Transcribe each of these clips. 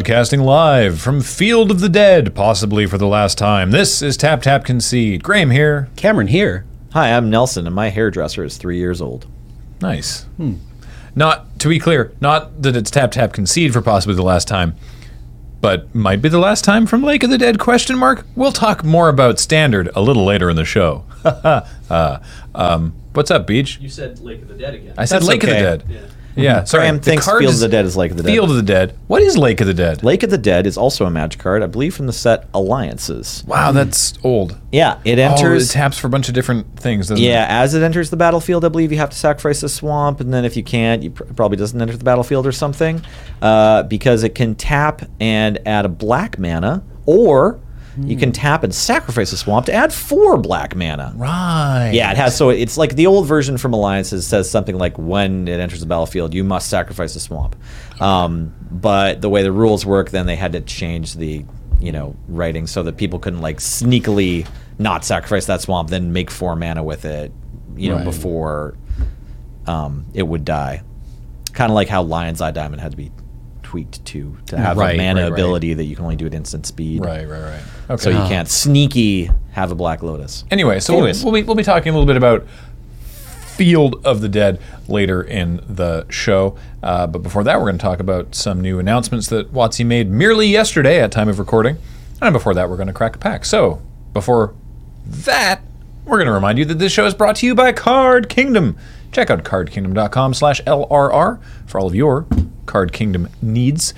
Broadcasting live from Field of the Dead, possibly for the last time. This is Tap Tap Concede. Graham here. Cameron here. Hi, I'm Nelson, and my hairdresser is three years old. Nice. Not, to be clear, not that it's Tap Tap Concede for possibly the last time, but might be the last time from Lake of the Dead, question mark? We'll talk more about Standard a little later in the show. uh, um, what's up, Beach? You said Lake of the Dead again. I said That's Lake okay. of the Dead. Yeah, sorry. Graham the thinks card Field of is the Dead is Lake of the Dead. Field of the Dead. What is Lake of the Dead? Lake of the Dead is also a magic card, I believe, from the set Alliances. Wow, that's old. Yeah, it Oh, enters. it taps for a bunch of different things. doesn't yeah, it? as it enters the battlefield, I believe you have to sacrifice a swamp, and then if you can't, you pr- it probably doesn't enter the battlefield or something, uh, because it can tap and add a black mana, or you can tap and sacrifice a swamp to add four black mana. Right. Yeah, it has. So it's like the old version from Alliances says something like when it enters the battlefield, you must sacrifice a swamp. Um, but the way the rules work, then they had to change the you know writing so that people couldn't like sneakily not sacrifice that swamp, then make four mana with it, you know, Right. before um, it would die. Kind of like how Lion's Eye Diamond had to be tweaked to to have Right, a mana right, right. ability that you can only do at instant speed. Right, right, right. Okay. So you can't sneaky have a Black Lotus. Anyway, so we'll, we'll be we'll be talking a little bit about Field of the Dead later in the show. Uh, but before that, we're going to talk about some new announcements that WotC made merely yesterday at time of recording. And before that, we're going to crack a pack. So before that, we're going to remind you that this show is brought to you by Card Kingdom. Check out cardkingdom.com slash LRR for all of your Card Kingdom needs.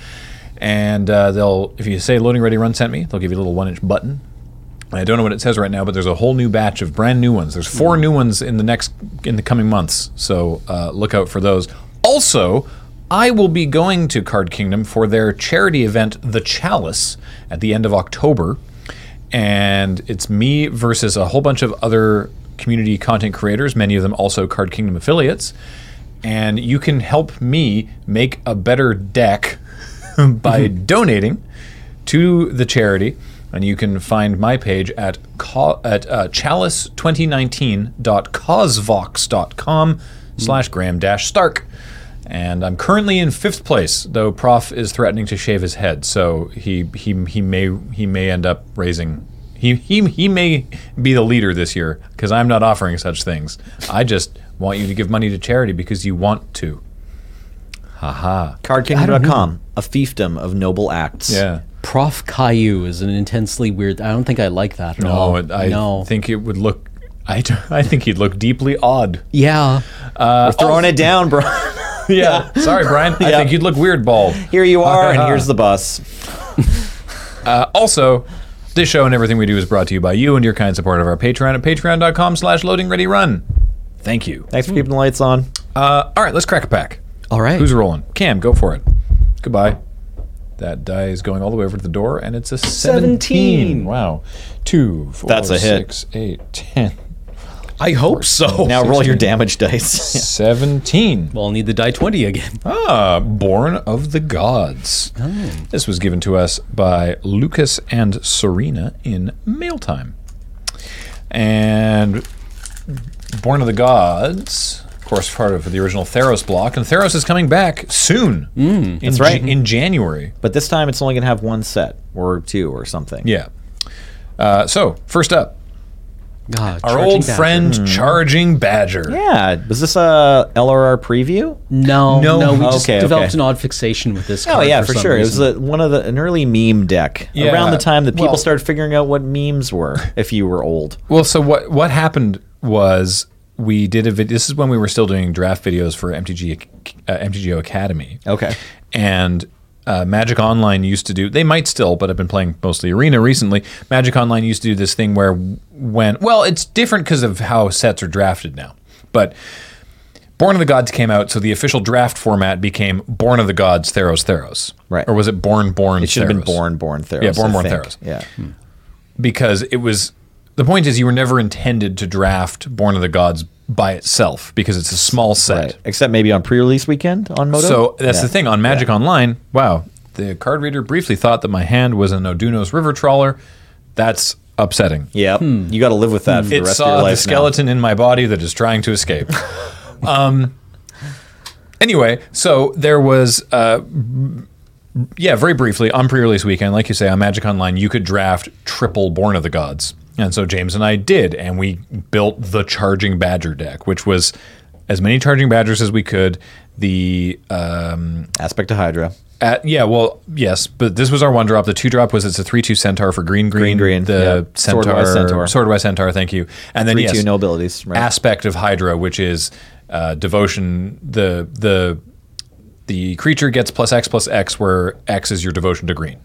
And uh, they'll, if you say loading ready run sent me, they'll give you a little one inch button I don't know what it says right now, but there's a whole new batch of brand new ones. There's four new ones in the next in the coming months, so uh, look out for those. Also, I will be going to Card Kingdom for their charity event, The Chalice, at the end of October, and it's me versus a whole bunch of other community content creators, many of them also Card Kingdom affiliates, and you can help me make a better deck by donating to the charity. And you can find my page at co- at uh, chalice2019.causevox.com slash Graham dash Stark. And I'm currently in fifth place, though Prof is threatening to shave his head, so he he, he may he may end up raising he, he, he may be the leader this year because I'm not offering such things. I just want you to give money to charity because you want to. Haha. Cardkingdom.com, a fiefdom of noble acts. Yeah. Prof Caillou is an intensely weird. I don't think I like that at No, all. it, I no. think it would look. I, I think he'd look deeply odd. yeah. We're throwing it down, bro. Yeah. Sorry, Brian. I Yeah. think you'd look weird bald. Here you are, and here's the bus. Uh, also, this show and everything we do is brought to you by you and your kind support of our Patreon at patreon.com slash loading ready run. Thank you. Thanks for keeping the lights on. Uh, all right, let's crack a pack. All right. Who's rolling? Cam, go for it. Goodbye. That die is going all the way over to the door, and it's a 17. 17. Wow. Two, four, That's a hit. six, eight, 10. I hope so. Now roll your damage dice. 17. well, I'll need the die 20 again. Ah, Born of the Gods. This was given to us by Lucas and Serena in Mailtime. And Born of the Gods, of course, part of the original Theros block, and Theros is coming back soon. in that's right. In January. but this time it's only going to have one set, or two, or something. Yeah. Uh, so, first up, God, our old Badger. friend Charging Badger. Yeah. Was this a LRR preview? No, No. no, we just Okay, developed okay. an odd fixation with this. Oh yeah, for, for, sure. reason. It was a, one of the an early meme deck Yeah, around the time that people well- started figuring out what memes were. if you were old, Well, so what what happened was we did a vid- this is when we were still doing draft videos for MTG uh, MTGO Academy. Okay. And uh, Magic Online used to do they might still, but I've been playing mostly Arena recently. Magic Online used to do this thing where when well, it's different because of how sets are drafted now. But Born of the Gods came out, so the official draft format became Born of the Gods Theros Theros. Right. Or was it Born Born it should have been Theros? born, born Theros. Yeah, Born, I Born think. Theros. Yeah. because it was the point is you were never intended to draft Born of the Gods by itself because it's a small set. Right. Except maybe on pre-release weekend on MODO. So that's Yeah. the thing on Magic Online. Wow, the card reader briefly thought that my hand was an Odunos River Trawler. That's upsetting. Yep. You got to live with that for the It rest of saw your the life. now. skeleton in my body that is trying to escape. um, anyway, so there was uh, Yeah, very briefly, on pre-release weekend, like you say, on Magic Online, you could draft triple Born of the Gods. And so James and I did, and we built the Charging Badger deck, which was as many Charging Badgers as we could. The um, Aspect of Hydra. at, yeah, well, yes, but this was our one drop. The two drop was it's a three two centaur for green green. Green, green, The yeah. centaur, Swordwise Centaur. Swordwise centaur. Thank you. And then Three yes, two no abilities. Right. aspect of Hydra, which is uh, devotion. The the the creature gets plus X plus X, where X is your devotion to green.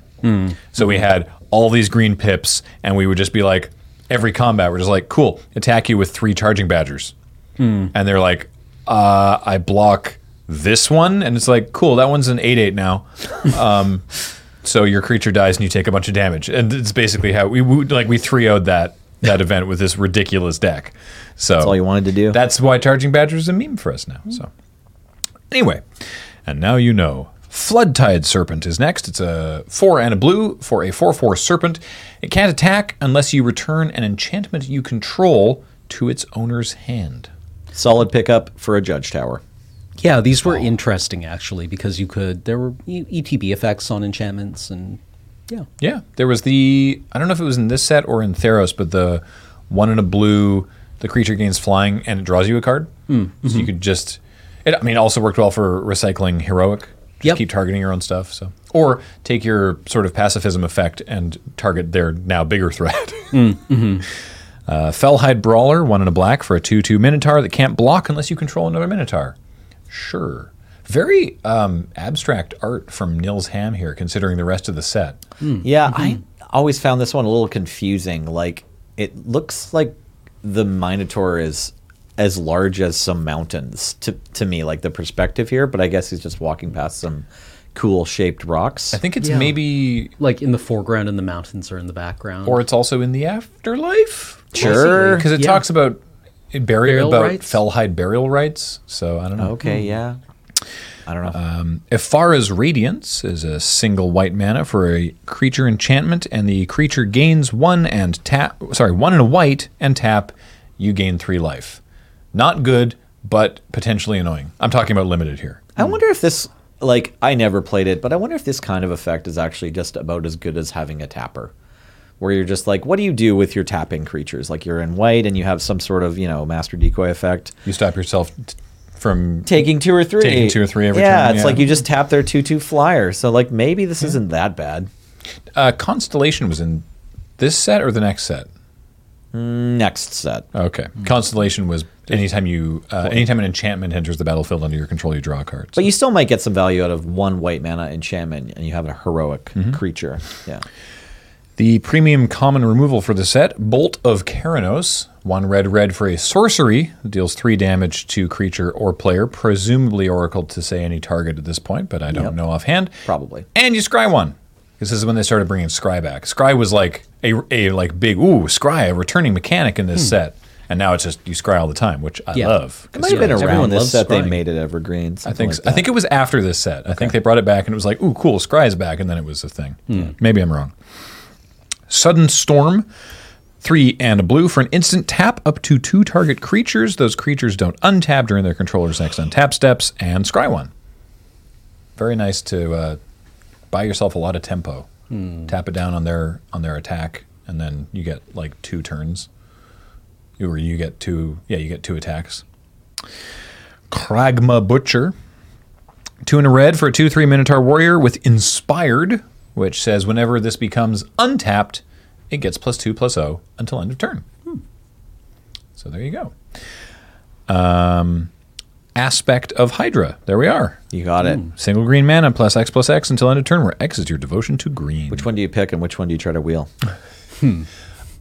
So we had all these green pips, and we would just be like, every combat, we're just like, cool, attack you with three charging badgers, and they're like, uh, I block this one, and it's like, cool, that one's an eight eight now. Um, so your creature dies and you take a bunch of damage, and it's basically how we, we like we three would that that event with this ridiculous deck. So That's all you wanted to do. that's why Charging Badger is a meme for us now. So, anyway, and now you know. Floodtide Serpent is next. It's a 4 and a blue for a 4 4 serpent. It can't attack unless you return an enchantment you control to its owner's hand. Solid pickup for a Judge Tower. Yeah, these were interesting actually because you could there were ETB effects on enchantments and yeah. Yeah, there was the I don't know if it was in this set or in Theros, but the one in a blue, the creature gains flying and it draws you a card. Mm, So mm-hmm. you could just. It, I mean, it also worked well for recycling heroic. Just Yep. keep targeting your own stuff. So, or take your sort of pacifism effect and target their now bigger threat. Mm, uh, Fellhide Brawler, one in a black for a two-two Minotaur that can't block unless you control another Minotaur. Sure. Very um, abstract art from Nils Hamm here, considering the rest of the set. Yeah, I always found this one a little confusing. Like, it looks like the Minotaur is as large as some mountains to to me, like the perspective here. But I guess he's just walking past some cool shaped rocks. I think it's Yeah. maybe, Like in the foreground and the mountains are in the background. or it's also in the afterlife. Sure. because it Yeah. talks about burial, Burial about rights? Fellhide burial rights. So I don't know. okay, yeah. I don't know. Um, Ephara's Radiance is a single white mana for a creature enchantment, and the creature gains one and tap. Sorry, one and a white and tap. You gain three life. Not good, but potentially annoying. I'm talking about limited here. I wonder if this, like, I never played it, but I wonder if this kind of effect is actually just about as good as having a tapper. Where you're just like, what do you do with your tapping creatures? Like, you're in white and you have some sort of, you know, master decoy effect. You stop yourself t- from Taking two or three. Taking two or three every yeah, turn, it's yeah. like you just tap their 2 2 flyer. So, like, maybe this isn't that bad. uh, Constellation was in this set or the next set. Next set. Okay, Constellation was anytime you uh, anytime an enchantment enters the battlefield under your control, you draw a card. But you still might get some value out of one white mana enchantment and you have a heroic Mm-hmm. creature. Yeah. The premium common removal for the set, Bolt of Keranos, one red red for a sorcery that deals three damage to creature or player, presumably Oracle to say any target at this point, but I don't Yep. know offhand. Probably. And you scry one. This is when they started bringing scry back. Scry was like a, a like big ooh scry, a returning mechanic in this set, and now it's just you scry all the time, which I Yeah. love. It might have been around everyone this loves set they made it evergreen. I think like I think it was after this set. I think they brought it back and it was like, ooh, cool, Scry's back, and then it was a thing. Maybe I'm wrong. Sudden Storm, three and a blue for an instant tap up to two target creatures. Those creatures don't untap during their controller's next untap steps, and scry one. Very nice to uh, buy yourself a lot of tempo. Tap it down on their on their attack, and then you get like two turns. Or you get two, yeah, you get two attacks. Kragma Butcher, Two in a red for a 2 3 Minotaur Warrior with Inspired, which says whenever this becomes untapped, it gets plus 2 plus 0 until end of turn. Hmm. So there you go. Um, aspect of Hydra. There we are. You got it. Hmm. Single green mana plus X plus X until end of turn, where X is your devotion to green. Which one do you pick and which one do you try to wheel? Hmm.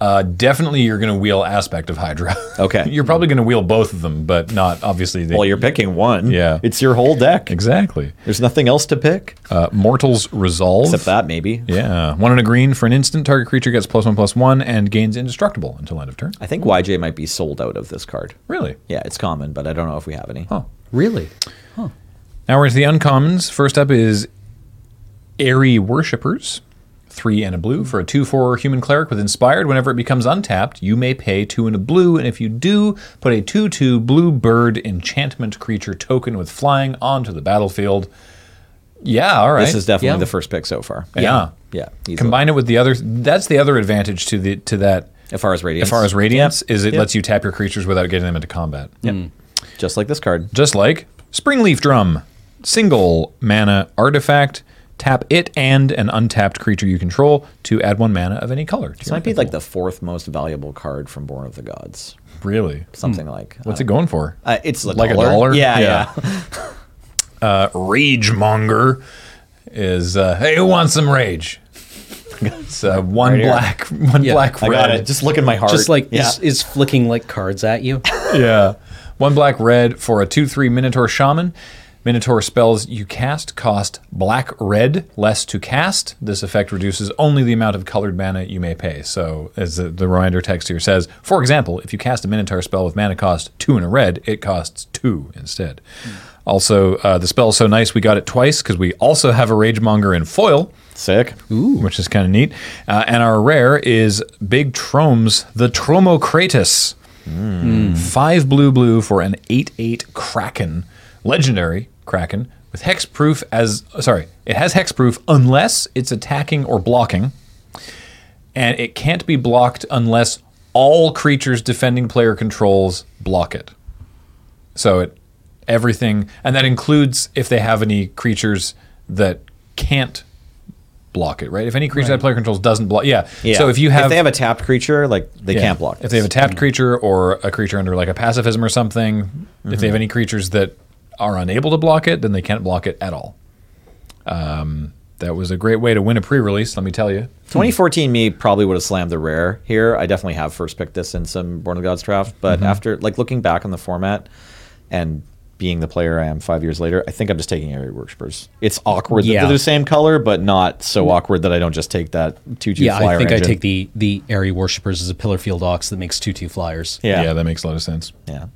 Uh, definitely you're going to wheel aspect of Hydra. Okay. you're probably going to wheel both of them, but not obviously. They, Well, you're picking one. Yeah. It's your whole deck. exactly. There's nothing else to pick Uh, Mortal's Resolve. except that, maybe. Yeah, one in a green for an instant. Target creature gets plus one plus one and gains indestructible until end of turn. I think YJ might be sold out of this card. Really? Yeah, it's common, but I don't know if we have any. Oh. Really? Now we're into the uncommons. First up is Aerie Worshippers. Three and a blue for a 2 4 human cleric with inspired. Whenever it becomes untapped, you may pay two and a blue. And if you do, put a 2 2 blue bird enchantment creature token with flying onto the battlefield. Yeah, all right. This is definitely Yeah. the first pick so far. yeah. Yeah. easily. Combine it with the other. That's the other advantage to the to that. as far as radiance. As far as radiance, is it Yep. lets you tap your creatures without getting them into combat. Yeah. Mm. Just like this card. Just like Springleaf Drum, single mana artifact. Tap it and an untapped creature you control to add one mana of any color. to This your might be like the fourth most valuable card from Born of the Gods. really. Something like What's uh, it going for? Uh, it's a Like a dollar. dollar? Yeah, Yeah. yeah. uh, Ragemonger is uh, hey, who wants some rage? It's uh, one Right here. black, one Yeah, black I red. got it. Just look at my heart. Just like yeah. is, is flicking like cards at you. yeah. One black red for a 2 3 Minotaur Shaman. Minotaur spells you cast cost black red less to cast. This effect reduces only the amount of colored mana you may pay. So, as the, the reminder text here says, for example, if you cast a Minotaur spell with mana cost 2 and a red, it costs 2 instead. Also, uh, the spell is so nice we got it twice because we also have a Ragemonger in foil sick. Ooh. which is kind of neat. Uh, and our rare is Big Tromes, the Tromokratis. Five blue blue for an 8 8 Kraken. Legendary Kraken with hexproof as. Sorry, it has hexproof unless it's attacking or blocking. And it can't be blocked unless all creatures defending player controls block it. So it everything, and that includes if they have any creatures that can't block it, right? If any creature that player controls doesn't block, yeah. Yeah. So if you have if they have a tapped creature, like they yeah, can't block. If they have a tapped creature or a creature under like a pacifism or something, if Mm-hmm. they have any creatures that are unable to block it, then they can't block it at all. Um, that was a great way to win a pre-release, let me tell you. 2014 me probably would have slammed the rare here. I definitely have first picked this in some Born of the Gods draft, but Mm-hmm. after like looking back on the format and being the player I am five years later, I think I'm just taking Aerie Worshippers. It's awkward that Yeah. they're the same color, but not so awkward that I don't just take that two two yeah, flyer. I think I take the the Aerie Worshippers as a Pillarfield Ox that makes two two flyers. yeah yeah, that makes a lot of sense. yeah.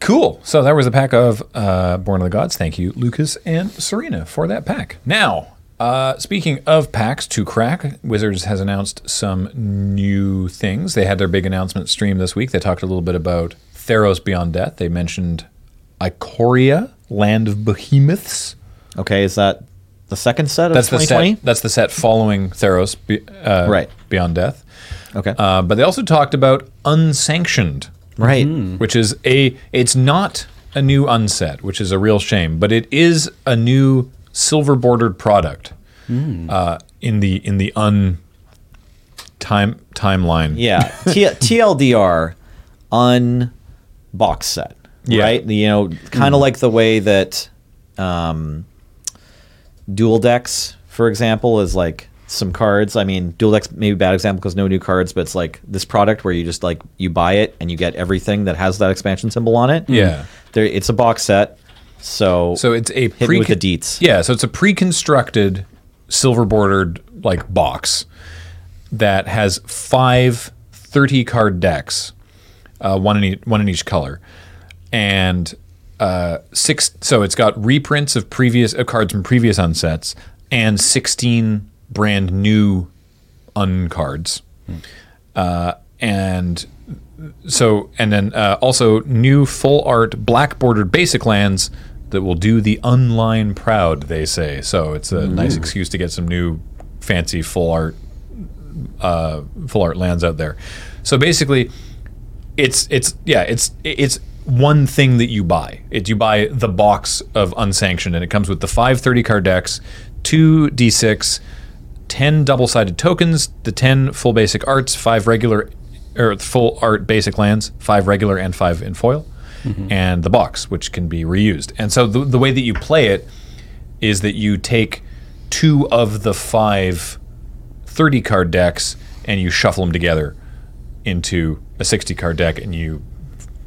Cool. So that was a pack of uh, Born of the Gods. Thank you, Lucas and Serena, for that pack. Now, uh, speaking of packs to crack, Wizards has announced some new things. They had their big announcement stream this week. They talked a little bit about Theros Beyond Death. They mentioned Ikoria, Land of Behemoths. Okay, is that the second set of That's the 2020? set. That's the set following Theros, uh, Right. Beyond Death. Okay, Uh, but they also talked about Unsanctioned, right. which is a it's not a new unset, which is a real shame, but it is a new silver bordered product uh, in the in the un time timeline. Yeah, T- TLDR unbox set, Yeah. right? You know, kind of like the way that um, dual decks, for example, is like some cards. I mean, dual decks maybe a bad example because no new cards, but it's like this product where you just like you buy it and you get everything that has that expansion symbol on it. Yeah. there it's a box set. So So it's a Hit with the deets. Yeah, so it's a pre-constructed silver bordered like box that has five 30 card decks, uh, one in each, one in each color, and uh, six. So it's got reprints of previous of cards from previous unsets and 16 brand new uncards, uh, and so and then uh, also new full art black bordered basic lands that will do the unline proud they say. So it's a nice excuse to get some new fancy full art uh, full art lands out there. So basically it's it's yeah it's it's one thing that you buy. It you buy the box of unsanctioned and it comes with the five thirty card decks two d6 10 double-sided tokens the 10 full basic arts five regular or full art basic lands five regular and five in foil mm-hmm. and the box which can be reused. And so the, the way that you play it is that you take two of the five 30 card decks and you shuffle them together into a 60 card deck and you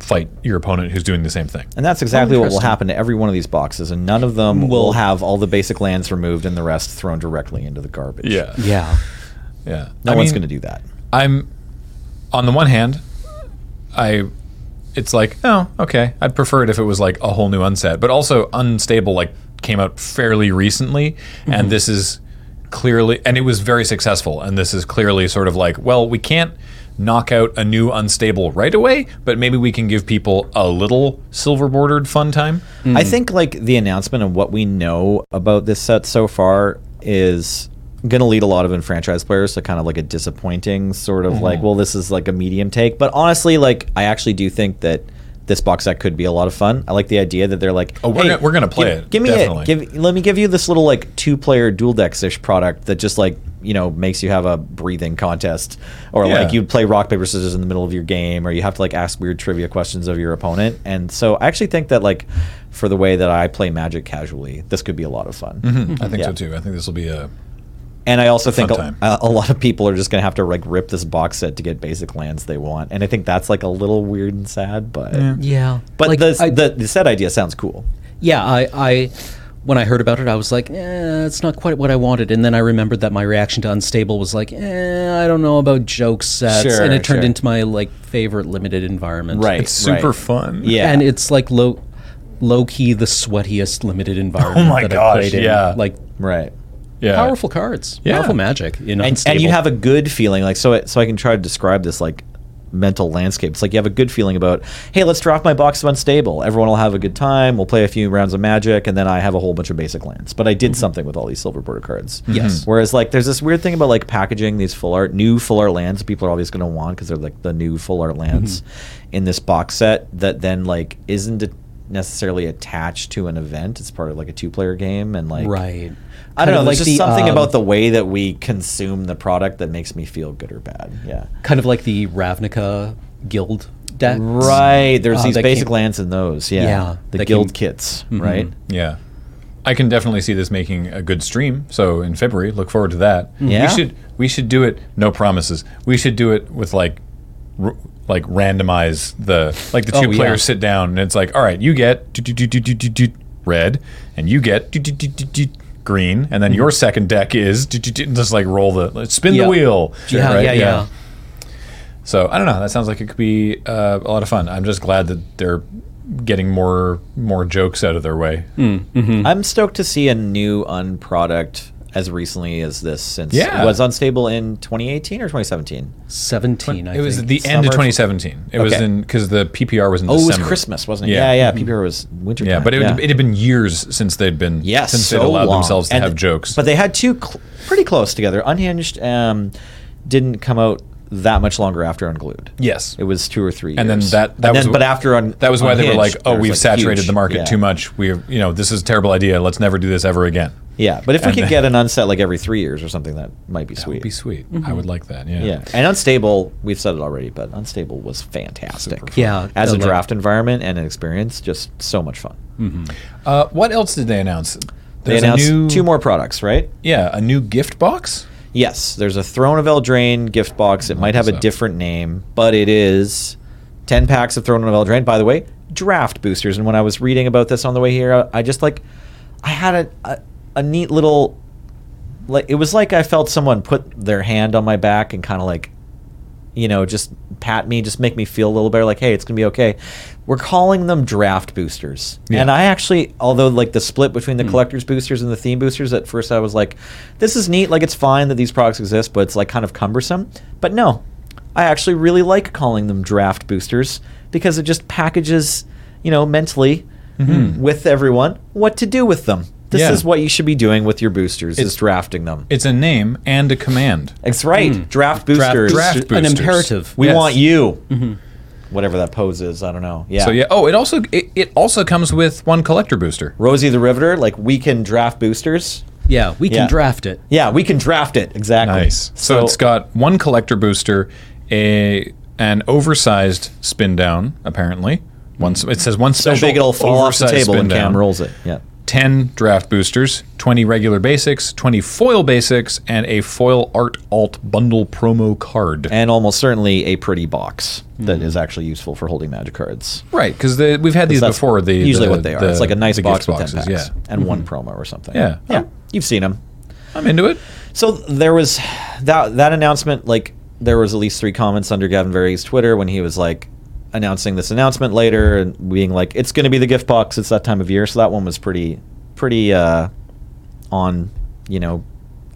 fight your opponent who's doing the same thing. And that's exactly oh, what will happen to every one of these boxes, and none of them will have all the basic lands removed and the rest thrown directly into the garbage. Yeah. Yeah. Yeah. no I one's going to do that. I'm on the one hand, I it's like, oh, okay. I'd prefer it if it was like a whole new unset. But also unstable like came out fairly recently and mm-hmm. this is clearly and it was very successful and this is clearly sort of like, well, we can't knock out a new unstable right away, but maybe we can give people a little silver bordered fun time. I think like the announcement of what we know about this set so far is going to lead a lot of enfranchised players to kind of like a disappointing sort of like, mm-hmm. well, this is like a medium take. But honestly, like I actually do think that this box set could be a lot of fun. I like the idea that they're like, Oh, we're hey, gonna- we're gonna play give, it, Give me definitely. a give. Let me give you this little like two player dual decks ish product that just like you know makes you have a breathing contest, or Yeah. like you play rock paper scissors in the middle of your game, or you have to like ask weird trivia questions of your opponent. And so I actually think that like for the way that I play Magic casually, this could be a lot of fun. Mm-hmm. I think Yeah. so too. I think this will be a And I also think a, a, a lot of people are just gonna have to like rip this box set to get basic lands they want, and I think that's like a little weird and sad, but Yeah, but Like, the, I- the the set idea sounds cool. Yeah, I, I when I heard about it, I was like, eh, it's not quite what I wanted. And then I remembered that my reaction to Unstable was like, eh, I don't know about joke sets, Sure, and it turned sure. into my like favorite limited environment. Right. it's super right. fun. Yeah. and it's like low, low key the sweatiest limited environment. Oh my that gosh, I played in. yeah. like Right. Yeah. powerful cards, Yeah. powerful magic. You know, and, and you have a good feeling like so it, so I can try to describe this like mental landscape. It's like you have a good feeling about, hey, let's drop my box of unstable. Everyone will have a good time. We'll play a few rounds of magic, and then I have a whole bunch of basic lands. But I did mm-hmm. something with all these silver border cards. Yes. Mm-hmm. Whereas like there's this weird thing about like packaging these full art, new full art lands. People are always going to want because they're like the new full art lands mm-hmm. in this box set that then like isn't it necessarily attached to an event. It's part of like a two player game and like right. I don't know. Kind of There's like just the, something um, about the way that we consume the product that makes me feel good or bad. Yeah. kind of like the Ravnica guild decks. Right. There's Uh, these basic came- lands in those. Yeah. Yeah, The guild came- kits. Mhm. Right. Yeah. I can definitely see this making a good stream. So in February, look forward to that. Yeah. We should we should do it. No promises. We should do it with like r- like randomize the like the two Oh, yeah. players sit down and it's like all right you get do, do, do, do, do, do, do, red and you get do, do, do, do, do, green and then your second deck is do, do, do, just like roll the let's spin Yeah. the wheel. Yeah, right? yeah, yeah. So I don't know. That sounds like it could be uh, a lot of fun. I'm just glad that they're getting more more jokes out of their way. I'm stoked to see a new unproduct as recently as this since Yeah. it was unstable in 2018 or 2017. Seventeen. I it was think. the end of 2017. It was in because the PPR was in Oh, it was Christmas, wasn't it? Yeah. Yeah, yeah. PPR was winter. Yeah, time. but it, yeah. it had been years since they'd been Yes, since so they'd allowed long. themselves to And- have jokes. But they had two cl- pretty close together. Unhinged um, didn't come out that much longer after Unglued. yes, It was two or three. And then that- that And was then, wh- but after un, that was why they were like, "Oh, we've like, saturated huge- the market yeah. too much. We've you know this is a terrible idea. Let's never do this ever again." Yeah, but if we could get an unset like every three years or something, that might be That sweet. would be sweet. I would like that. Yeah. Yeah, and unstable. We've said it already, but unstable was fantastic. Yeah, as the, a like- draft environment and an experience, just so much fun. Uh, what else did they announce? They There's a announced new- two more products, right? Yeah, a new gift box. Yes, there's a Throne of Eldraine gift box. It mm-hmm. might have a different name, but it is 10 packs of Throne of Eldraine. By the way, draft boosters. And when I was reading about this on the way here, I just like, I had a, a, a neat little, like, it was like I felt someone put their hand on my back and kind of like, you know, just pat me, just make me feel a little better, like, hey, it's to be okay. We're calling them draft boosters. Yeah. And I actually, although like the split between the mm. collector's boosters and the theme boosters, at first I was like, this is neat. Like, it's fine that these products exist, but it's like kind of cumbersome. But no, I actually really like calling them draft boosters because it just packages, you know, mentally mm-hmm. with everyone what to do with them. This Yeah. is what you should be doing with your boosters: It's- is drafting them. It's a name and a command. It's right. Hmm. Draft boosters. draft an boosters. imperative. We Yes. want you. Mm-hmm. Whatever that pose is, I don't know. Yeah. So yeah. Oh, it also it, it also comes with one collector booster. Rosie the Riveter, like we can draft boosters. Yeah, we can Yeah. draft it. Yeah, we can draft it exactly. Nice. So, it's got one collector booster, a an oversized spin down. Apparently, one. It says one so special big it'll fall off the table spin when Cam rolls it. Yeah. 10 draft boosters, 20 regular basics, 20 foil basics, and a foil art alt bundle promo card. And almost certainly a pretty box that is actually useful for holding magic cards. right, because we've had these before. The usually the- what they are. the- it's like a nice box with 10 packs Yeah, and one mm-hmm. promo or something. Yeah. Yeah. Oh. You've seen them. I'm into it. So there was that that announcement. Like there was at least three comments under Gavin Verhey's Twitter when he was like announcing this announcement later and being like, "It's going to be the gift box. It's that time of year." So that one was pretty pretty uh, on you know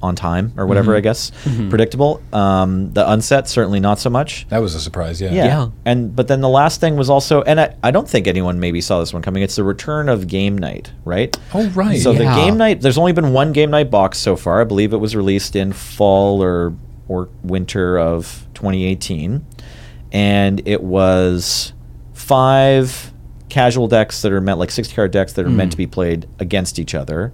on time or whatever. I guess predictable. Um, the unset certainly not so much. That was a surprise. Yeah. Yeah. Yeah. And but then the last thing was also, and I, I don't think anyone maybe saw this one coming. It's the return of game night, right? Oh right. So the game night, there's only been one game night box so far. I believe it was released in fall or or winter of 2018, and it was five casual decks that are meant like 60 card decks that are meant to be played against each other.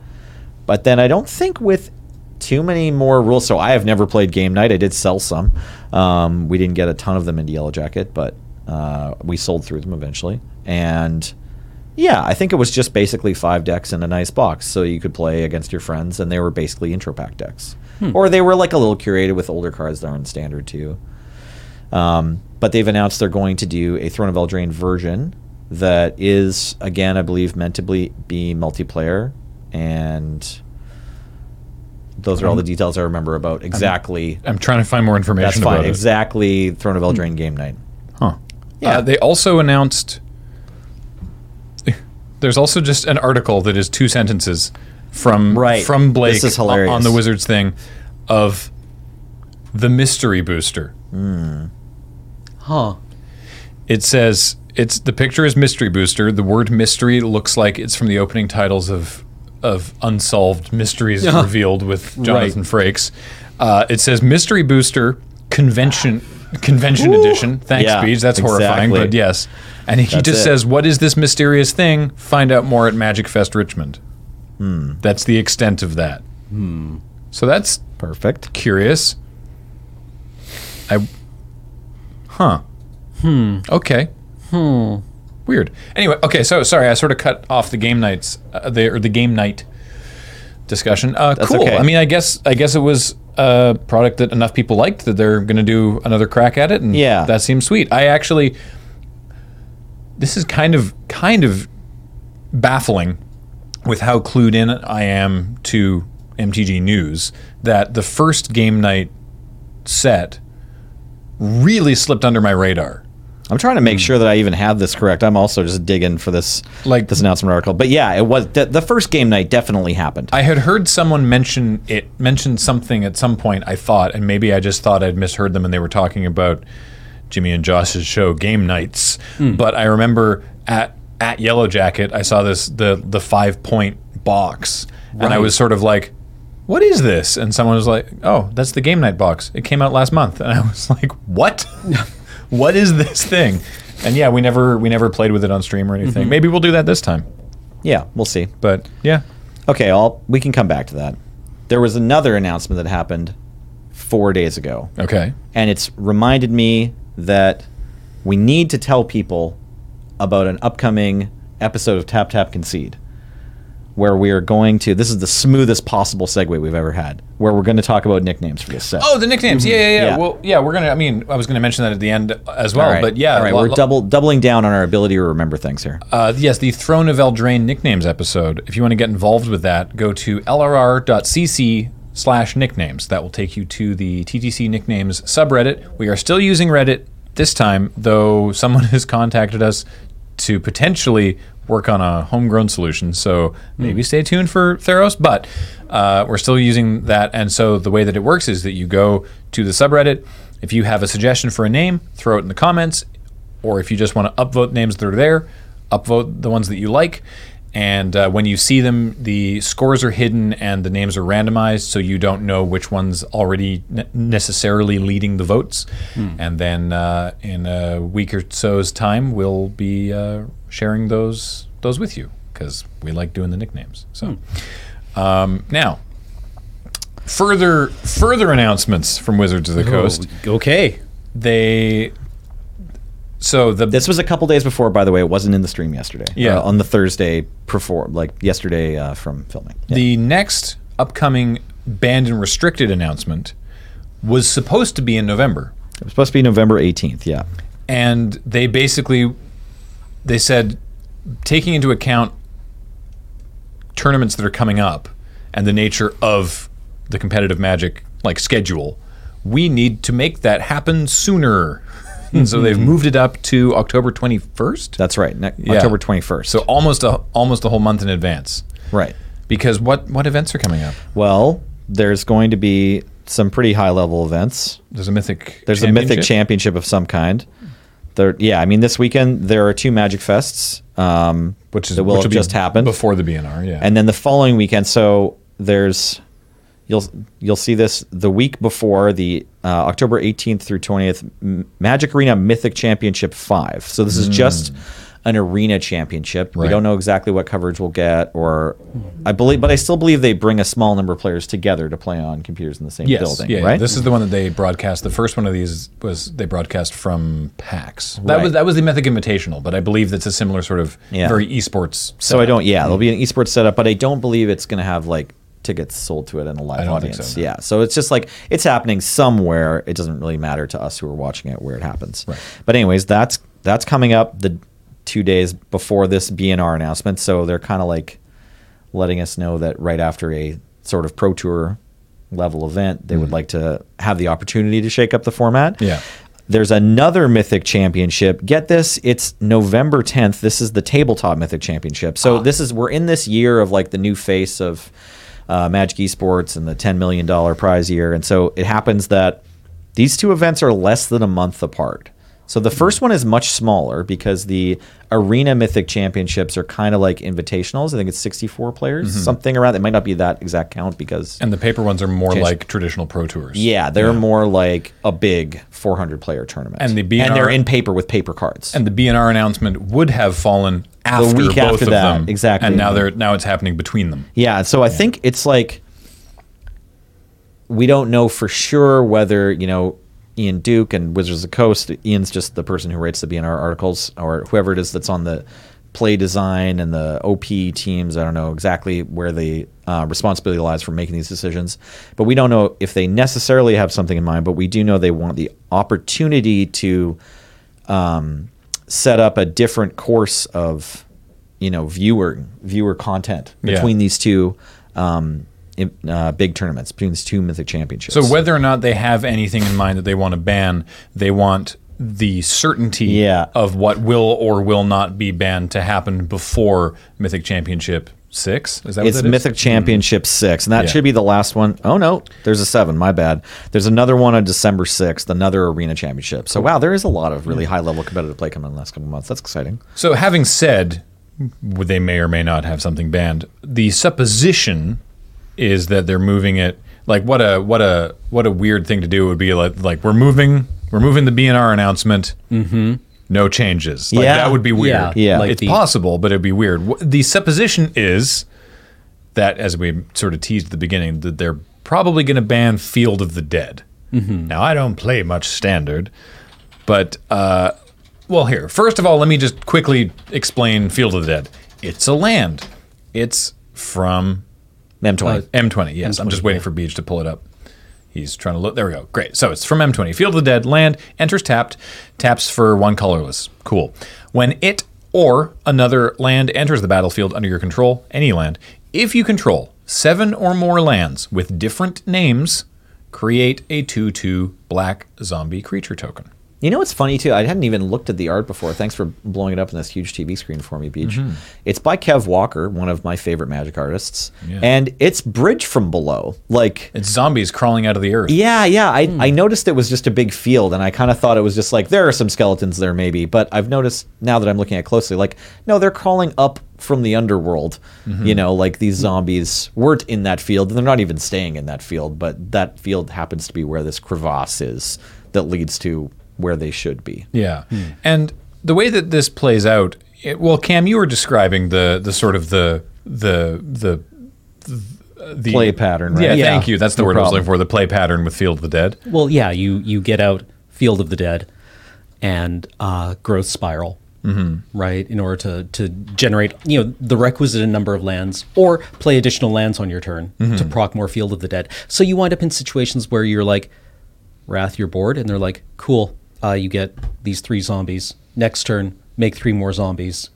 But then I don't think with too many more rules. So I have never played game night. I did sell some. Um, we didn't get a ton of them into Yellow Jacket, but uh, we sold through them eventually. And yeah, I think it was just basically five decks in a nice box, so you could play against your friends, and they were basically intro pack decks, or they were like a little curated with older cards that aren't standard too. Um, but they've announced they're going to do a Throne of Eldraine version that is, again, I believe, meant to be, be multiplayer, and those are all the details I remember about exactly. I'm trying to find more information That's about fine. it. Exactly, Throne of Eldraine game night. Huh. Yeah. Uh, they also announced. There's also just an article that is two sentences from Right. from Blake This is hilarious. on the Wizards thing of the mystery booster. Huh. It says it's the picture is mystery booster. The word mystery looks like it's from the opening titles of of unsolved mysteries Yeah. revealed with Jonathan Frakes. Uh, it says mystery booster convention convention edition. Thanks, Yeah, Beach. That's horrifying, exactly. but yes. And he That's just it. says, "What is this mysterious thing? Find out more at Magic Fest Richmond." Hmm. That's the extent of that. So that's Perfect. curious. I. Huh. Hmm. Okay. Hmm. Weird. Anyway, okay. So sorry, I sort of cut off the game nights, uh, the or the game night discussion. Uh, That's cool. okay. I mean, I guess I guess it was a product that enough people liked that they're going to do another crack at it, and Yeah. that seems sweet. I actually, this is kind of kind of baffling with how clued in I am to MTG news that the first game night set really slipped under my radar. I'm trying to make hmm. sure that I even have this correct. I'm also just digging for this Like- this announcement article. But yeah, it was the, the first game night definitely happened. I had heard someone mention it, mention something at some point. I thought, and maybe I just thought I'd misheard them, and they were talking about Jimmy and Josh's show, Game Nights. Hmm. But I remember at at Yellow Jacket, I saw this the the five point box, and I was sort of like, "What is this?" And someone was like, "Oh, that's the Game Night box. It came out last month." And I was like, "What? what is this thing?" And yeah, we never we never played with it on stream or anything. Mm-hmm. Maybe we'll do that this time. yeah, we'll see. But yeah, Okay, I'll, we can come back to that. There was another announcement that happened four days ago, okay. and it's reminded me that we need to tell people about an upcoming episode of Tap Tap Concede, where we are going to. This is the smoothest possible segue we've ever had, where we're going to talk about nicknames for this set. Oh, the nicknames. Yeah, yeah, yeah, Mm-hmm. Yeah. Well, yeah, we're gonna. I mean, I was gonna mention that at the end as well. Right. But yeah, all right, lo- we're double doubling down on our ability to remember things here. Uh, yes, the Throne of Eldraine nicknames episode. If you want to get involved with that, go to lrr.cc slash nicknames. That will take you to the TTC nicknames subreddit. We are still using Reddit this time, though someone has contacted us to potentially work on a homegrown solution. So maybe stay tuned for Theros, but uh, we're still using that. And so the way that it works is that you go to the subreddit. If you have a suggestion for a name, throw it in the comments or if you just want to upvote names that are there, upvote the ones that you like. And uh, when you see them, the scores are hidden and the names are randomized, so you don't know which one's already ne- necessarily leading the votes. And then uh, in a week or so's time, we'll be uh, sharing those those with you because we like doing the nicknames. So um, now, further further announcements from Wizards of the Coast. Oh, okay. They so the This was a couple days before, by the way. It wasn't in the stream yesterday. Yeah. Uh, on the Thursday before, like yesterday uh, from filming. Yeah. The next upcoming banned and restricted announcement was supposed to be in November, it was supposed to be November 18th. Yeah. and they basically they said taking into account tournaments that are coming up and the nature of the competitive magic like schedule, we need to make that happen sooner. and so they've mm-hmm. moved it up to October 21st. That's right. Ne- Yeah. October 21st. So almost a almost a whole month in advance. right. Because what what events are coming up? Well, there's going to be some pretty high level events. There's a mythic. There's a mythic championship? championship of some kind. There, yeah, I mean, this weekend there are two Magic Fests, um, which is that will which have just happened before the BNR. Yeah, and then the following weekend. So there's you'll you'll see this the week before the uh, October 18th through 20th M- Magic Arena Mythic Championship five. So this is just an arena championship. We don't know exactly what coverage we'll get, or I believe, but I still believe they bring a small number of players together to play on computers in the same yes, building. yeah, yeah. right? This is the one that they broadcast. The first one of these was they broadcast from PAX. That Right. was that was the Mythic Invitational, but I believe that's a similar sort of Yeah. very esports. So I don't. Yeah, there'll be an esports setup, but I don't believe it's going to have like tickets sold to it in a live I don't think audience. so, no. Yeah, so it's just like it's happening somewhere. It doesn't really matter to us who are watching it where it happens. Right. But anyways, that's that's coming up the two days before this BNR announcement. So they're kind of like letting us know that right after a sort of pro tour level event, they would like to have the opportunity to shake up the format. Mm-hmm. Yeah. There's another Mythic Championship. Get this, it's November 10th. This is the Tabletop Mythic Championship. Ah. So this is we're in this year of like the new face of uh, Magic Esports and the $10 million prize year. And so it happens that these two events are less than a month apart. So the first one is much smaller because the Arena Mythic Championships are kind of like invitationals. I think it's 64 players, Mm-hmm. something around. It might not be that exact count because And the paper ones are more like traditional pro tours. yeah, they're more like a big 400 player tournament. And the BNR and they're in paper with paper cards. And the BNR announcement would have fallen after week both after of that, them. exactly. And now they're now it's happening between them. yeah, so I think it's like we don't know for sure whether you know Ian Duke and Wizards of the Coast. Ian's just the person who writes the BNR articles, or whoever it is that's on the play design and the OP teams. I don't know exactly where the uh, responsibility lies for making these decisions, but we don't know if they necessarily have something in mind. But we do know they want the opportunity to um, set up a different course of you know viewer viewer content Yeah. between these two um, uh, big tournaments between these two mythic championships. So whether or not they have anything in mind that they want to ban, they want the certainty Yeah. of what will or will not be banned to happen before Mythic Championship six. Is that what it's that is? Mythic Championship six, and that Yeah. should be the last one. Oh no, there's a seven. My bad. There's another one on December sixth, another arena championship. So wow, there is a lot of really high level competitive play coming in the last couple months. That's exciting. So, having said they may or may not have something banned, the supposition is that they're moving it. Like what a what a what a weird thing to do would be like like we're moving we're moving the BNR announcement. Mm-hmm. No changes. Like, Yeah. that would be weird. Yeah, Yeah. like it's the- possible, but it'd be weird. The supposition is that, as we sort of teased at the beginning, that they're probably going to ban Field of the Dead. Now, I don't play much standard, but uh, well, here first of all, let me just quickly explain Field of the Dead. It's a land. It's from M twenty. M20. Yes, I'm just waiting for Beach to pull it up. He's trying to look. There we go. Great. So it's from M20. Field of the Dead. Land enters tapped. Taps for one colorless. Cool. When it or another land enters the battlefield under your control, any land, if you control seven or more lands with different names, create a 2 2 black zombie creature token. You know what's funny too? I hadn't even looked at the art before. Thanks for blowing it up in this huge TV screen for me, Beach. Mm-hmm. It's by Kev Walker, one of my favorite Magic artists, Yeah. and it's Bridge from Below. Like, It's zombies crawling out of the earth. yeah, yeah. I, I noticed it was just a big field, and I kind of thought it was just like there are some skeletons there, maybe. But I've noticed now that I'm looking at it closely, like no, they're crawling up from the underworld. You know, like these zombies weren't in that field, and they're not even staying in that field. But that field happens to be where this crevasse is that leads to where they should be. Yeah, and the way that this plays out, it, well, Cam, you were describing the the sort of the the the the Play pattern, right? Yeah, Yeah. thank you. That's the No word I was looking for. The play pattern with Field of the Dead. Well, yeah, you you get out Field of the Dead and uh, Growth Spiral, mm-hmm. right? In order to to generate you know the requisite number of lands, or play additional lands on your turn to proc more Field of the Dead. So you wind up in situations where you're like, Wrath, you're bored, and they're like, cool, uh, you get these three zombies. Next turn, make three more zombies,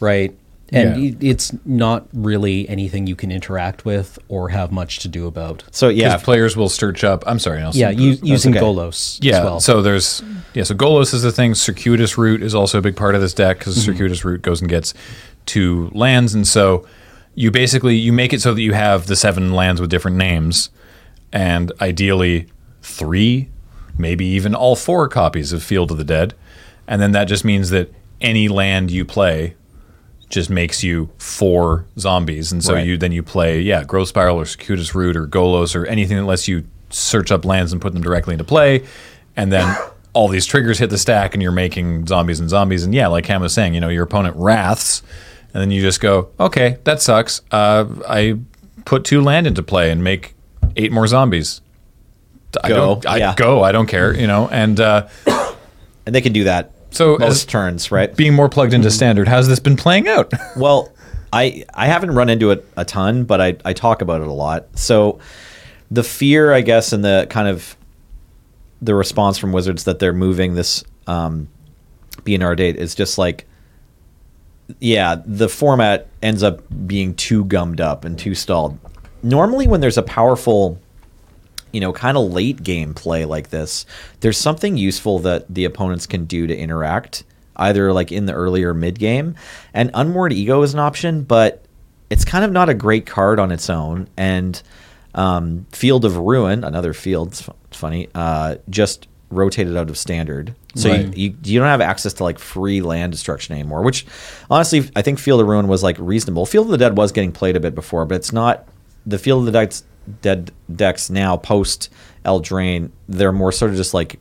right? And Yeah. it- it's not really anything you can interact with or have much to do about. So Yeah, yeah, players will search up. I'm sorry, Nelson. Yeah, u- using okay. Golos Yeah, as well. so there's yeah, so Golos is the thing. Circuitous Route is also a big part of this deck because Mm-hmm. Circuitous Route goes and gets two lands, and so you basically you make it so that you have the seven lands with different names, and ideally three, maybe even all four copies of Field of the Dead, and then that just means that any land you play just makes you four zombies, and so Right. you then you play yeah Growth Spiral or Circuitous Route or Golos or anything that lets you search up lands and put them directly into play, and then all these triggers hit the stack, and you're making zombies and zombies, and yeah, like Ham was saying, you know your opponent wraths, and then you just go okay that sucks. Uh, I put two land into play and make eight more zombies. I Go, don't, I yeah. go. I don't care, you know, and. Uh, and they can do that So most turns, right? being more plugged into standard, how's this been playing out? Well, I I haven't run into it a ton, but I, I talk about it a lot. So the fear, I guess, and the kind of the response from Wizards that they're moving this um, BNR date is just like, yeah, the format ends up being too gummed up and too stalled. Normally, when there's a powerful you know, kind of late game play like this, there's something useful that the opponents can do to interact, either like in the early or mid game. And Unmoored Ego is an option, but it's kind of not a great card on its own. And um, Field of Ruin, another field, it's it's funny, uh, just rotated out of standard. So Right. you, you, you don't have access to like free land destruction anymore, which honestly, I think Field of Ruin was like reasonable. Field of the Dead was getting played a bit before, but it's not the Field of the Dead's dead decks now post Eldraine, they're more sort of just like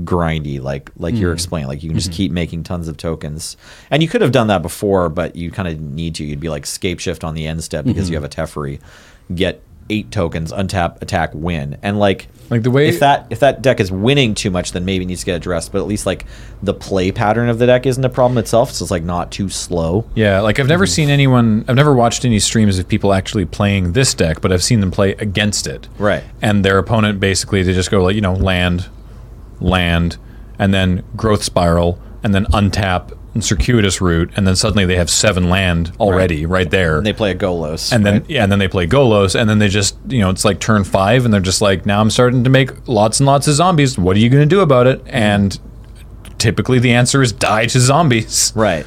grindy, like like you're mm-hmm. explaining. Like you can just mm-hmm. keep making tons of tokens, and you could have done that before, but you kind of need to. You'd be like scape shift on the end step because you mm-hmm. have a Teferi, get eight tokens, untap, attack, win, and like Like the way- if that if that deck is winning too much, then maybe it needs to get addressed. But at least like the play pattern of the deck isn't a problem itself, so it's like not too slow. yeah, like I've never mm-hmm. seen anyone, I've never watched any streams of people actually playing this deck, but I've seen them play against it. Right. And their opponent basically, they just go like, you know, land, land, and then growth spiral, and then untap circuitous route, and then suddenly they have seven land already right, there. And they play a Golos, and then right? yeah, and then they play Golos, and then they just you know it's like turn five, and they're just like now I'm starting to make lots and lots of zombies. What are you going to do about it? And typically the answer is die to zombies. Right.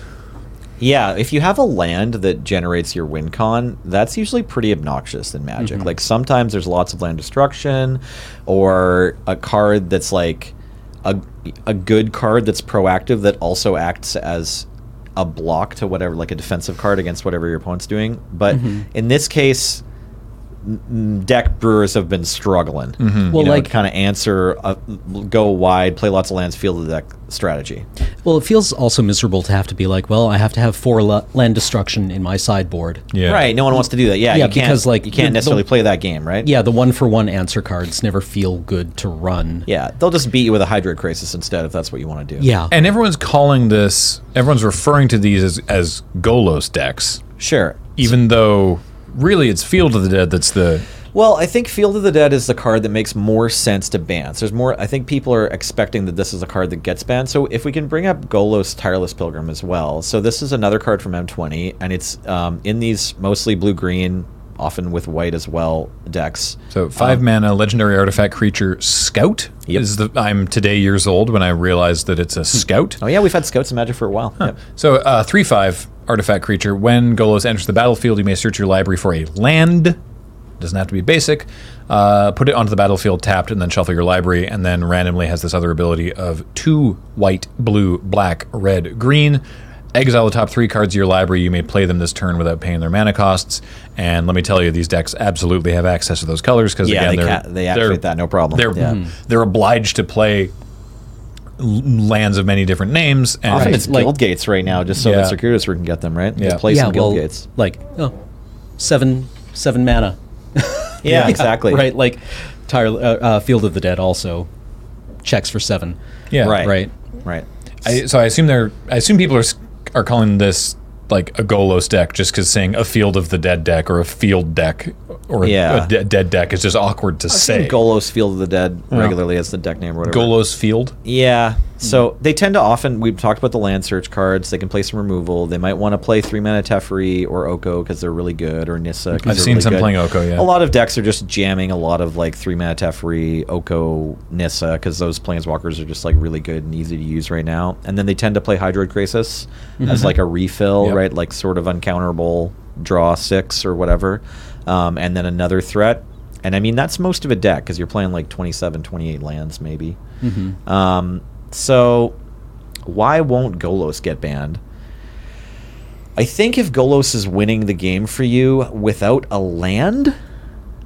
Yeah, if you have a land that generates your win con, that's usually pretty obnoxious in Magic. Mm-hmm. Like sometimes there's lots of land destruction, or a card that's like a a good card that's proactive that also acts as a block to whatever, like a defensive card against whatever your opponent's doing. But Mm-hmm. in this case, deck brewers have been struggling. Mm-hmm. Well, know, like- kind of answer, uh, go wide, play lots of lands, field the deck strategy. Well, it feels also miserable to have to be like, well, I have to have four la- land destruction in my sideboard. Yeah, Right. No one wants to do that. Yeah. Yeah, you can't, because, like, you can't the- necessarily the- play that game, right? Yeah, the one for one answer cards never feel good to run. Yeah. They'll just beat you with a Hydroid Krasis instead if that's what you want to do. Yeah. And everyone's calling this, everyone's referring to these as, as Golos decks, Sure. even though really it's Field of the Dead that's the Well, I think Field of the Dead is the card that makes more sense to ban. So there's more. I think people are expecting that this is a card that gets banned. So if we can bring up Golos Tireless Pilgrim as well. So this is another card from M20, and it's um, in these mostly blue green, often with white as well decks. So five mana legendary artifact creature scout Yep. is the I'm today years old when I realized that it's a scout. Oh yeah, we've had Scouts in Magic for a while. Yep. So uh, three five artifact creature. When Golos enters the battlefield, you may search your library for a land. Doesn't have to be basic. Uh, put it onto the battlefield tapped, and then shuffle your library. And then randomly has this other ability of two white, blue, black, red, green. Exile the top three cards of your library. You may play them this turn without paying their mana costs. And let me tell you, these decks absolutely have access to those colors because Yeah, again, they they're, ca- they activate they're- that, no problem. They're Yeah. they're obliged to play lands of many different names. And Often Right, it's like- guild gates right now, just so Yeah. that Circuitous can get them right. Yeah. Just play yeah, some guild well, gates. like oh, seven seven mana. Yeah, exactly. right, like tire, uh, uh, Field of the Dead also checks for seven. yeah, Right. Right. Right. I, so I assume they're. I assume people are s- are calling this like a Golos deck just because saying a Field of the Dead deck or a Field deck or a- Yeah. a, de- dead deck is just awkward to say. Golos Field of the Dead regularly as the deck name or whatever. Golos Field. Yeah. So they tend to often we've talked about the land search cards. They can play some removal. They might want to play three mana Teferi or Oko because they're really good, or Nissa. I've they're seen really some good. playing Oko, yeah. A lot of decks are just jamming a lot of like three mana Teferi, Oko, Nissa because those planeswalkers are just like really good and easy to use right now. And then they tend to play Hydroid Krasis as like a refill, Mm-hmm. Yep. right? Like sort of uncounterable draw six or whatever, um, and then another threat. And I mean, that's most of a deck because you're playing like 27, 28 lands, maybe. Um, so, why won't Golos get banned? I think if Golos is winning the game for you without a land,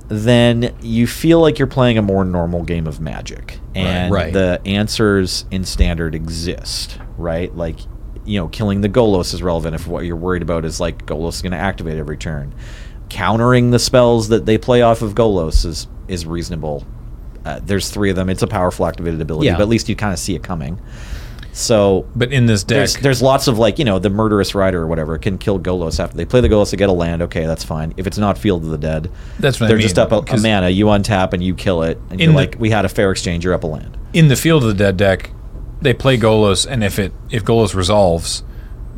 then you feel like you're playing a more normal game of Magic, and Right. the answers in Standard exist, right? Like, you know, killing the Golos is relevant if what you're worried about is like Golos is going to activate every turn. Countering the spells that they play off of Golos is is reasonable. Uh, there's three of them. It's a powerful activated ability, Yeah. but at least you kind of see it coming. So But in this deck, there's, there's lots of like you know the murderous rider or whatever can kill Golos after they play the Golos to get a land. Okay, that's fine. If it's not Field of the Dead, That's what they're just mean, up a, a 'cause- mana. You untap and you kill it, and you're the- like, we had a fair exchange. You're up a land. in the Field of the Dead deck, they play Golos, and if it if Golos resolves,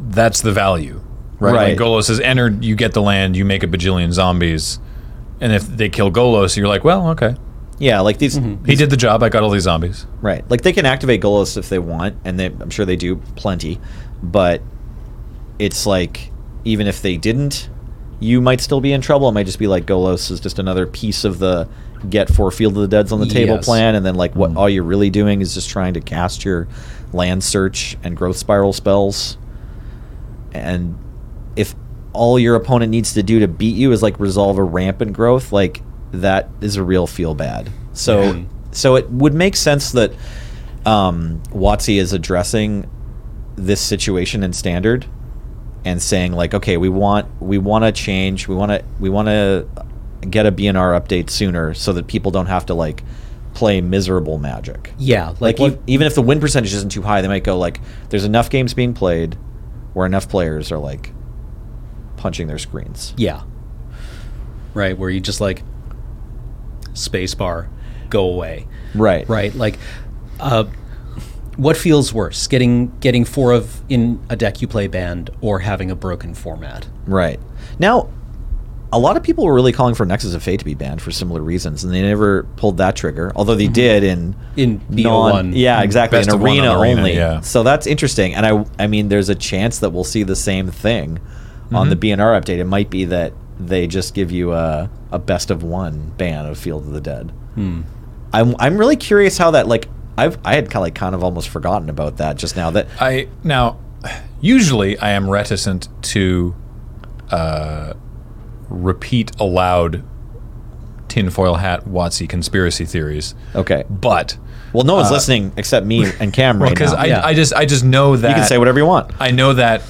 that's the value, right? Right. Like Golos has entered, you get the land, you make a bajillion zombies, and if they kill Golos, you're like, well, okay, Yeah, like these. Mm-hmm. he did the job. I got all these zombies. Right, like they can activate Golos if they want, and they, I'm sure they do plenty. But it's like even if they didn't, you might still be in trouble. It might just be like Golos is just another piece of the get four Field of the Dead's on the table Yes. plan, and then like what mm. all you're really doing is just trying to cast your land search and growth spiral spells. And if all your opponent needs to do to beat you is like resolve a rampant growth, like that is a real feel bad. So Yeah. so it would make sense that um, WotC is addressing this situation in standard and saying like, okay, we want we want to change, we want to we want to get a BNR update sooner so that people don't have to like play miserable magic. Yeah, Like, like, what, even if the win percentage isn't too high, they might go like, there's enough games being played where enough players are like punching their screens. yeah, right, where you just like spacebar, go away, Right. right? Like, uh, what feels worse, getting getting four of in a deck you play banned, or having a broken format? Right. Now, a lot of people were really calling for Nexus of Fate to be banned for similar reasons, and they never pulled that trigger. Although they did in In non- BO1. yeah, exactly, in arena, arena, only. yeah. So that's interesting, and I, I mean, there's a chance that we'll see the same thing on the mm-hmm. BNR update. It might be that they just give you a, a best of one ban of Field of the Dead. Hmm. I'm, I'm really curious how that like. I've I had kind of like kind of almost forgotten about that just now. That I now usually I am reticent to uh, repeat aloud tinfoil hat WotC conspiracy theories, okay. but Well, no one's uh, listening except me and Cam right because now. I, Yeah. I just I just know that you can say whatever you want. I know that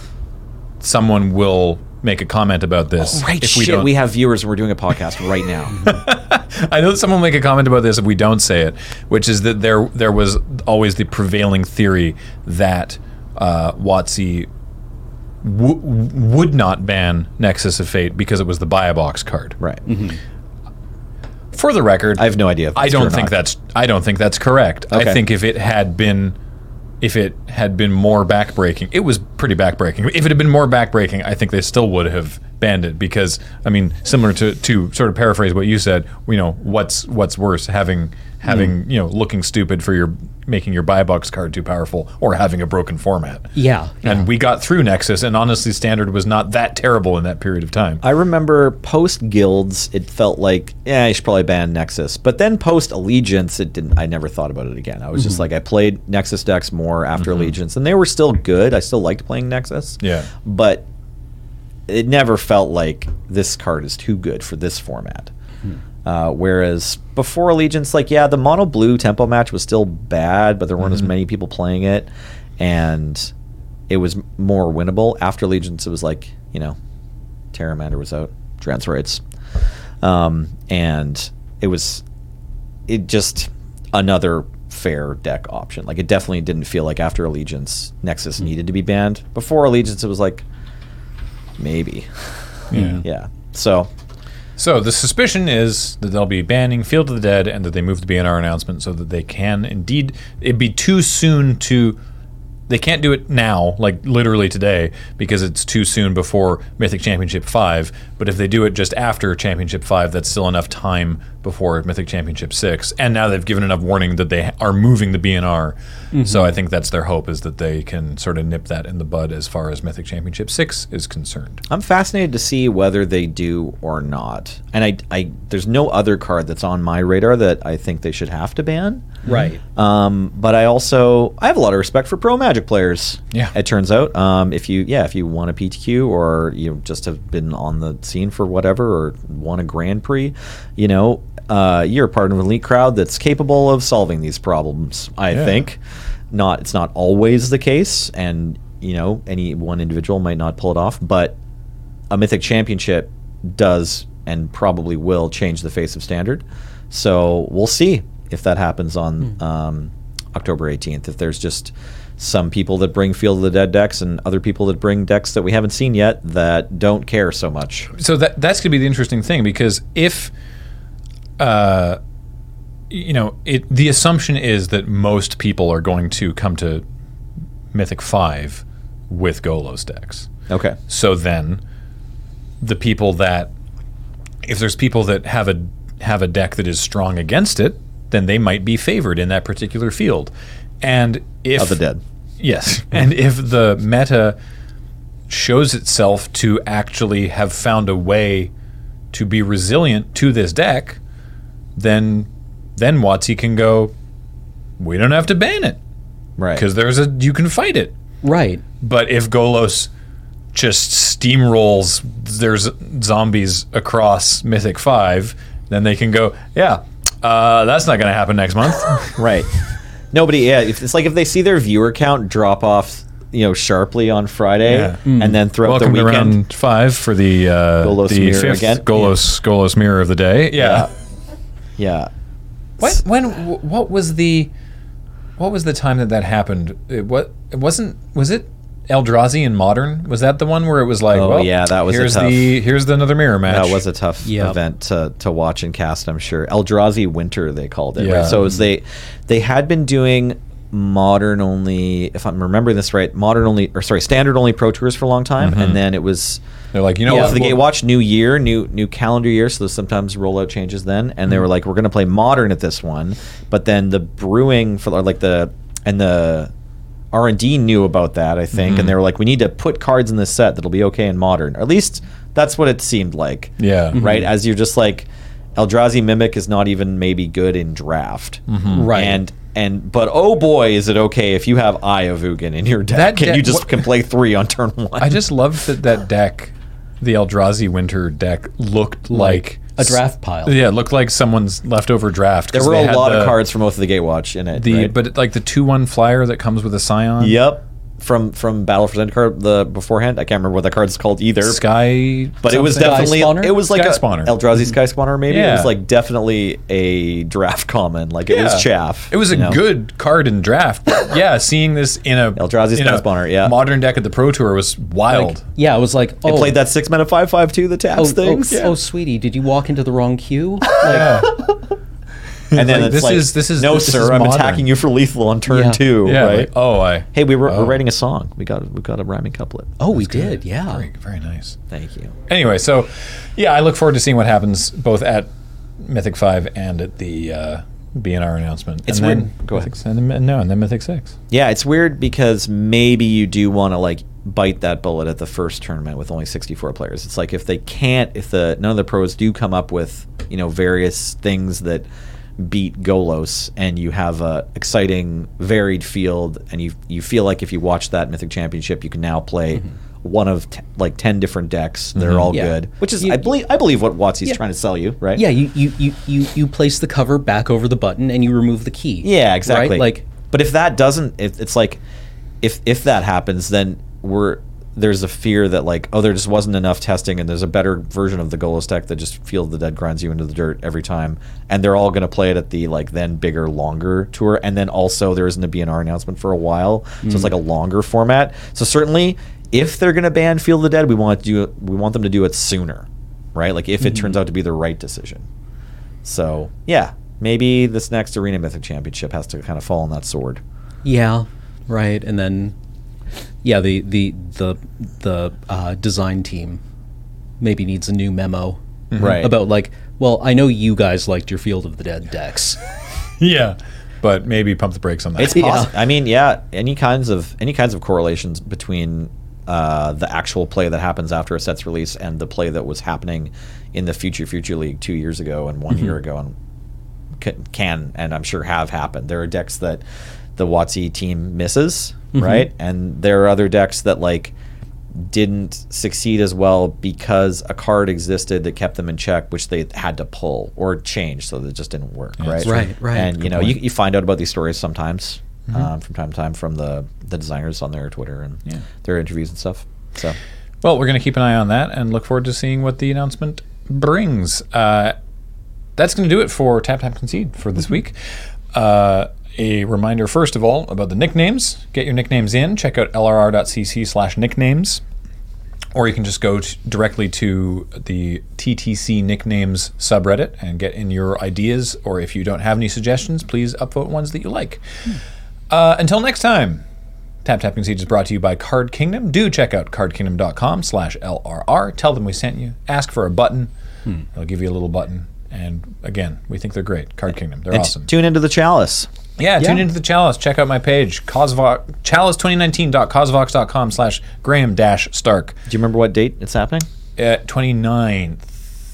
someone will make a comment about this Right, if shit, we don't. we have viewers and we're doing a podcast right now. I know that someone will make a comment about this if we don't say it, which is that there there was always the prevailing theory that uh, WotC w- would not ban Nexus of Fate because it was the buy a box card. right. For the record, I have no idea. If I don't think not. that's I don't think that's correct. I think if it had been if it had been more backbreaking, it was pretty backbreaking. If it had been more backbreaking, I think they still would have banned it because I mean, similar to to sort of paraphrase what you said, you know, what's what's worse, having having Hmm. you know looking stupid for your making your buy box card too powerful, or having a broken format. Yeah, And we got through Nexus, and honestly, Standard was not that terrible in that period of time. I remember post guilds, it felt like yeah, I should probably ban Nexus. But then post Allegiance, it didn't. I never thought about it again. I was just like, I played Nexus decks more after Allegiance, and they were still good. I still liked playing Nexus. Yeah. but it never felt like this card is too good for this format. Uh, whereas before Allegiance, like yeah, the mono blue tempo match was still bad, but there weren't as many people playing it, and it was more winnable. After Allegiance, it was like you know, Terramander was out, Transrites, um, and it was it just another fair deck option. Like it definitely didn't feel like after Allegiance, Nexus needed to be banned. Before Allegiance, it was like maybe, Yeah. yeah. So So the suspicion is that they'll be banning Field of the Dead and that they move the BNR announcement so that they can indeed. It'd be too soon to. They can't do it now, like literally today, because it's too soon before Mythic Championship 5. But if they do it just after Championship 5, that's still enough time before Mythic Championship six, and now they've given enough warning that they are moving the BNR. So I think that's their hope is that they can sort of nip that in the bud as far as Mythic Championship six is concerned. I'm fascinated to see whether they do or not. And I, I, there's no other card that's on my radar that I think they should have to ban. Right. Um, but I also I have a lot of respect for pro Magic players. Yeah. it turns out. Um, if you yeah, if you won a PTQ or you just have been on the scene for whatever or won a Grand Prix, you know, uh, you're a part of an elite crowd that's capable of solving these problems. I Yeah. think. Not it's not always the case, and you know any one individual might not pull it off, but a mythic championship does and probably will change the face of standard. So we'll see if that happens on um, October 18th. If there's just some people that bring Field of the Dead decks and other people that bring decks that we haven't seen yet that don't care so much. so that that's going to be the interesting thing because if uh you know it the assumption is that most people are going to come to mythic 5 with golos decks Okay. so then the people that if there's people that have a have a deck that is strong against it then they might be favored in that particular field and if Of the dead. Yes. and if the meta shows itself to actually have found a way to be resilient to this deck, then then WotC can go, we don't have to ban it Right. because there's a you can fight it. Right. But if Golos just steamrolls there's zombies across Mythic 5, then they can go, yeah, uh, that's not going to happen next month. right. Nobody. Yeah. It's like if they see their viewer count drop off, you know, sharply on Friday, Yeah. and then throughout Welcome the to weekend. round five for the uh, Golos the mirror fifth again. Golos Golos mirror of the day. Yeah. Yeah. What when what was the what was the time that that happened? It, what it wasn't was it Eldrazi in Modern? Was that the one where it was like, Oh, well, yeah, that was a here's tough- the here's the another mirror match. That was a tough Yep. event to, to watch and cast, I'm sure. Eldrazi Winter, they called it. Yeah. Right? So it was they they had been doing modern only, if I'm remembering this right, modern only, or sorry, standard only Pro Tours for a long time, mm-hmm. and then it was They're like, you know yeah, what? the we'll- Gatewatch new year, new new calendar year, so there's sometimes rollout changes then, and they mm-hmm. were like, we're gonna play modern at this one, but then the brewing for or like the and the R and D knew about that, I think, and mm-hmm. they were like, we need to put cards in this set that'll be okay in modern. Or at least that's what it seemed like. Yeah. Mhm. Right. As you're just like, Eldrazi Mimic is not even maybe good in draft. Right. And and but oh boy, is it okay if you have Eye of Ugin in your deck That and deck- you just what- can play three on turn one. I just loved that that deck, the Eldrazi Winter deck, looked like, a draft pile. Yeah, it looked like someone's leftover draft. There were a had lot of cards from both of the Gatewatch in it. The right? but like the two one flyer that comes with a scion. Yep. From from Battle for Zendikar card the beforehand. I can't remember what that card's called either. Sky. but it was definitely it was like Sky a Spawner. Eldrazi mm-hmm. Sky Spawner maybe. yeah. It was like definitely a draft common. Like it Yeah. was chaff. It was a know? good card in draft. But yeah, seeing this in a Eldrazi's in Sky Spawner, yeah. modern deck at the Pro Tour was wild. Like, yeah, it was like, oh, It played oh. that six mana five five two the taps oh, oh, things. oh, oh, sweetie, did you walk into the wrong queue? Like, And then Like, it's this like, is- this is- no this is sir, I'm modern." attacking you for lethal on turn Yeah. two. yeah, right? like, oh, I. hey, we were Oh. we're writing a song. We got we got a rhyming couplet. oh, we did, yeah. Very, very nice. Thank you. Anyway, so yeah, I look forward to seeing what happens both at Mythic Five and at the uh, BNR announcement. It's and then weird. Go ahead. And then, no, and then Mythic Six. Yeah, it's weird because maybe you do want to like bite that bullet at the first tournament with only 64 players. It's like if they can't, if the none of the pros do come up with you know various things that beat Golos, and you have a exciting, varied field, and you you feel like if you watch that Mythic Championship, you can now play. Mm-hmm. One of t- like ten different decks they're mm-hmm. all Yeah. good, which is You- I believe I believe what WotC's Yeah. trying to sell you, right? Yeah, you, you, you, you, you place the cover back over the button and you remove the key. Yeah, exactly. Right? Like, but if that doesn't, if it's like, if if that happens, then we're there's a fear that like, oh, there just wasn't enough testing, and there's a better version of the Golos deck that just Field the Dead grinds you into the dirt every time, and they're all going to play it at the like then bigger, longer tour, and then also there isn't a BNR announcement for a while, so it's mm. like a longer format. So certainly, if they're going to ban Field the Dead, we want to do we want them to do it sooner, right? Like if it turns mm-hmm. out to be the right decision. So yeah, maybe this next Arena Mythic Championship has to kind of fall on that sword. yeah, right. And then, yeah, the, the, the, the uh, design team maybe needs a new memo Right. about like Well, I know you guys liked your Field of the Dead decks. Yeah, but maybe pump the brakes on that. It's possible. I mean, yeah, any kinds of any kinds of correlations between uh, the actual play that happens after a set's release and the play that was happening in the future future league two years ago and one year ago and ca- can and I'm sure have happened. There are decks that the WotC team misses, right? And there are other decks that like didn't succeed as well because a card existed that kept them in check, which they had to pull or change, so that it just didn't work, right? Right, right. And you know, you, you find out about these stories sometimes, um, from time to time, from the the designers on their Twitter and Yeah. their interviews and stuff. So Well, we're going to keep an eye on that and look forward to seeing what the announcement brings. Uh, that's going to do it for Tap Tap Concede for this week. Uh, a reminder, first of all, about the nicknames. Get your nicknames in. Check out lrr.cc slash nicknames. Or you can just go t- directly to the TTC nicknames subreddit and get in your ideas. Or if you don't have any suggestions, please upvote ones that you like. Uh, until next time, Tap Tap Concede is brought to you by Card Kingdom. Do check out cardkingdom.com slash LRR. Tell them we sent you. Ask for a button. They'll give you a little button. And again, we think they're great. Card Kingdom. They're and awesome. tune into the chalice. Yeah, tune Yeah. into the Chalice. Check out my page, CauseVox, chalice2019.causevox.com slash Graham dash Stark. Do you remember what date it's happening? Uh, 29th.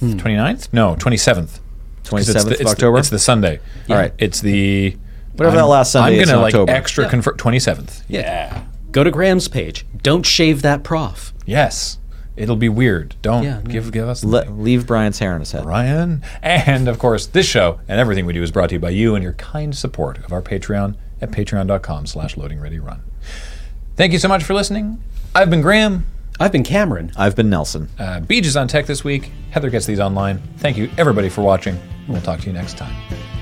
29th? No, 27th. 'Cause it's 27th the- of it's the- October? It's the Sunday. All right. It's the. Whatever that last Sunday I'm gonna like October. extra confirm 27th. Yeah. Go to Graham's page. Don't shave that prof. Yes. It'll be weird. Don't Yeah, no. give give us Le- leave Brian's hair on his head. Brian, And of course, this show and everything we do is brought to you by you and your kind support of our Patreon at patreon.com slash loading ready run. Thank you so much for listening. I've been Graham. I've been Cameron. I've been Nelson. Uh, Beej is on tech this week. Heather gets these online. Thank you everybody for watching. We'll talk to you next time.